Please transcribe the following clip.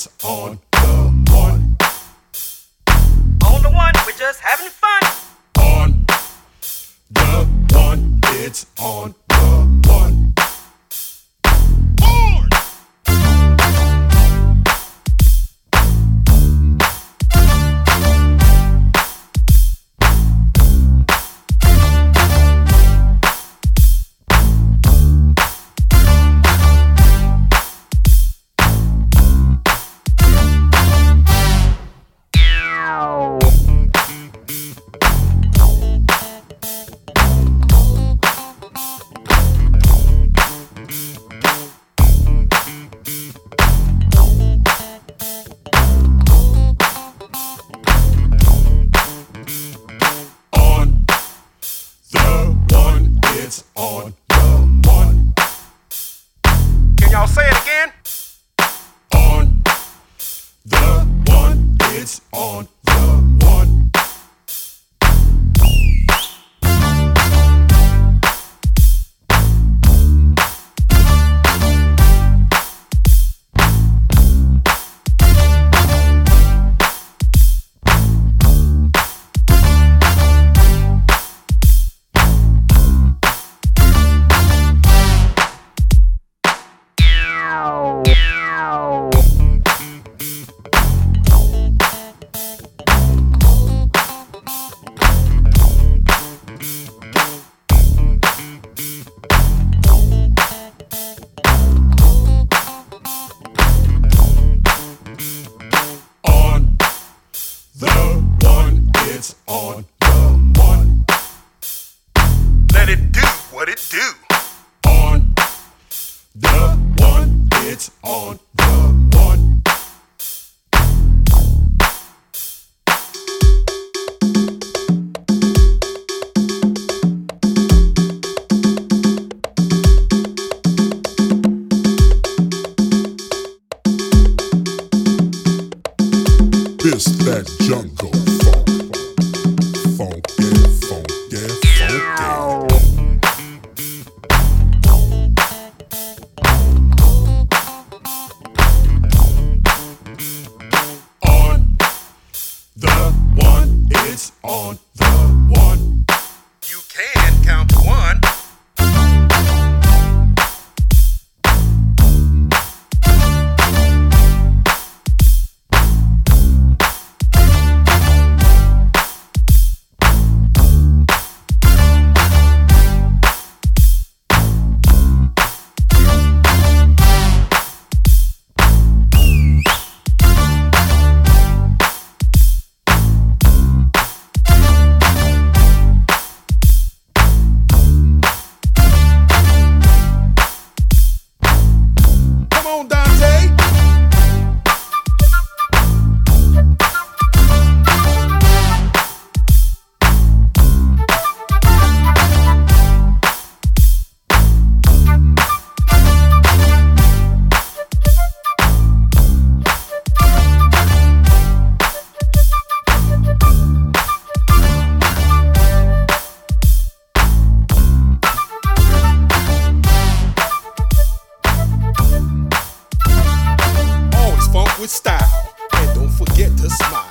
it's on the one, it's on the the one, it's on the one. Let it do what it do. On the one, it's on the This that jungle with style. And don't forget to smile.